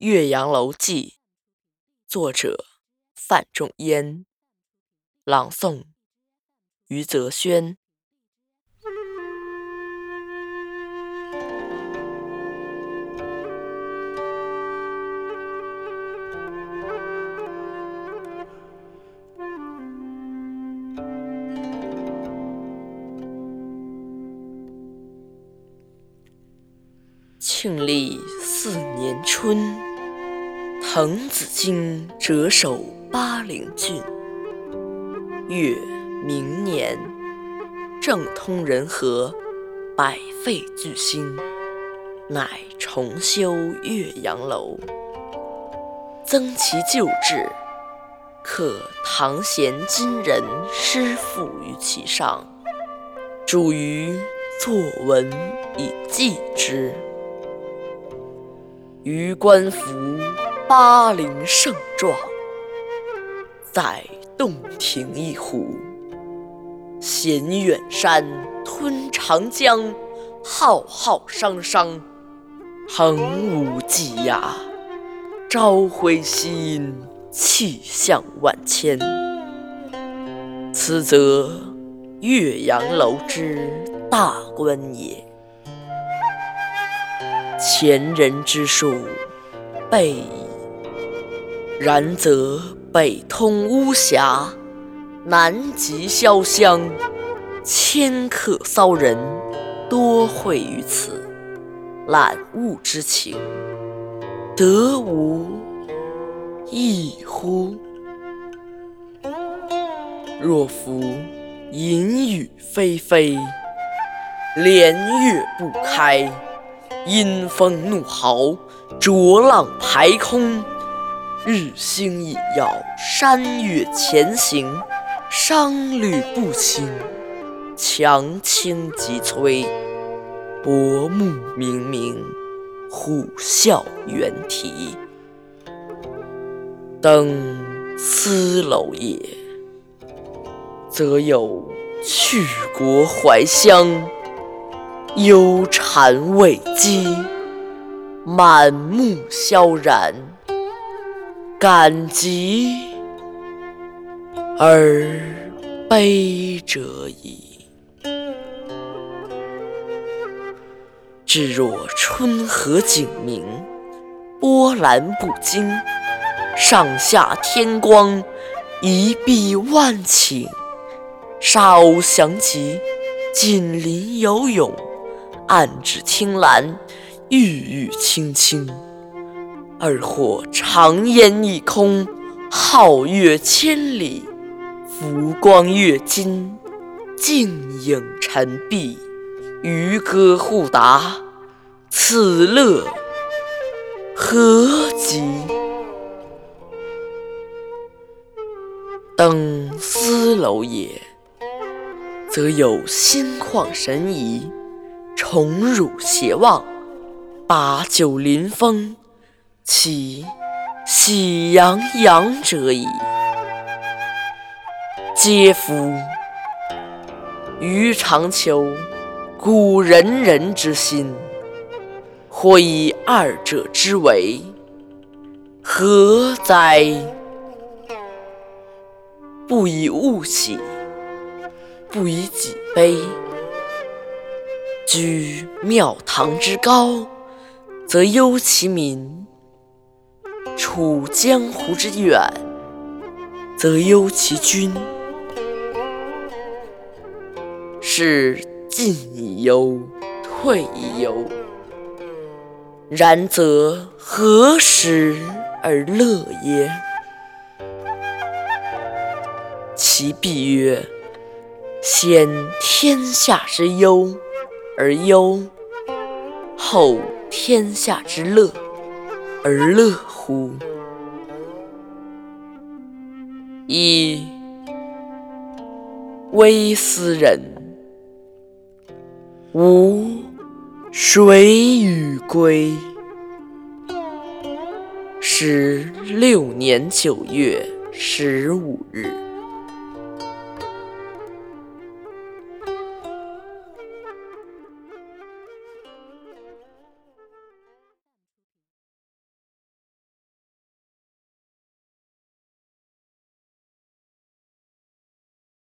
岳阳楼记》，作者范仲淹，朗诵余则轩。庆历四年春。滕子京谪守巴陵郡。越明年，政通人和，百废具兴，乃重修岳阳楼，增其旧制，刻唐贤今人诗赋于其上，著于作文以记之。予观夫。巴陵胜状，在洞庭一湖，衔远山，吞长江，浩浩汤汤，横无际涯，朝晖夕阴，气象万千。此则岳阳楼之大观也。前人之述，备。然则北通巫峡，南极潇湘，迁客骚人多会于此，览物之情，得无异乎？若夫淫雨霏霏，连月不开，阴风怒号，浊浪排空。日星隐曜，山岳前行，商旅不清，强倾急摧，薄暮冥冥，虎啸猿啼。登斯楼也，则有去国怀乡，忧谗畏讥，满目萧然。感极而悲者矣。至若春和景明，波澜不惊，上下天光，一碧万顷，沙鸥翔集，锦鳞游泳，岸芷汀兰，郁郁青青。而或长烟一空，皓月千里，浮光跃金，静影沉璧，渔歌互答，此乐何极？登斯楼也，则有心旷神怡，宠辱偕忘，把酒临风。其喜洋洋者矣。嗟夫！予尝求古仁人之心，或以二者之为，何哉？不以物喜，不以己悲。居庙堂之高，则忧其民。处江湖之远，则忧其君。是进以忧，退以忧。然则何时而乐耶？其必曰：先天下之忧而忧，后天下之乐而乐。乎！一微斯人，吾谁与归？十六年九月十五日。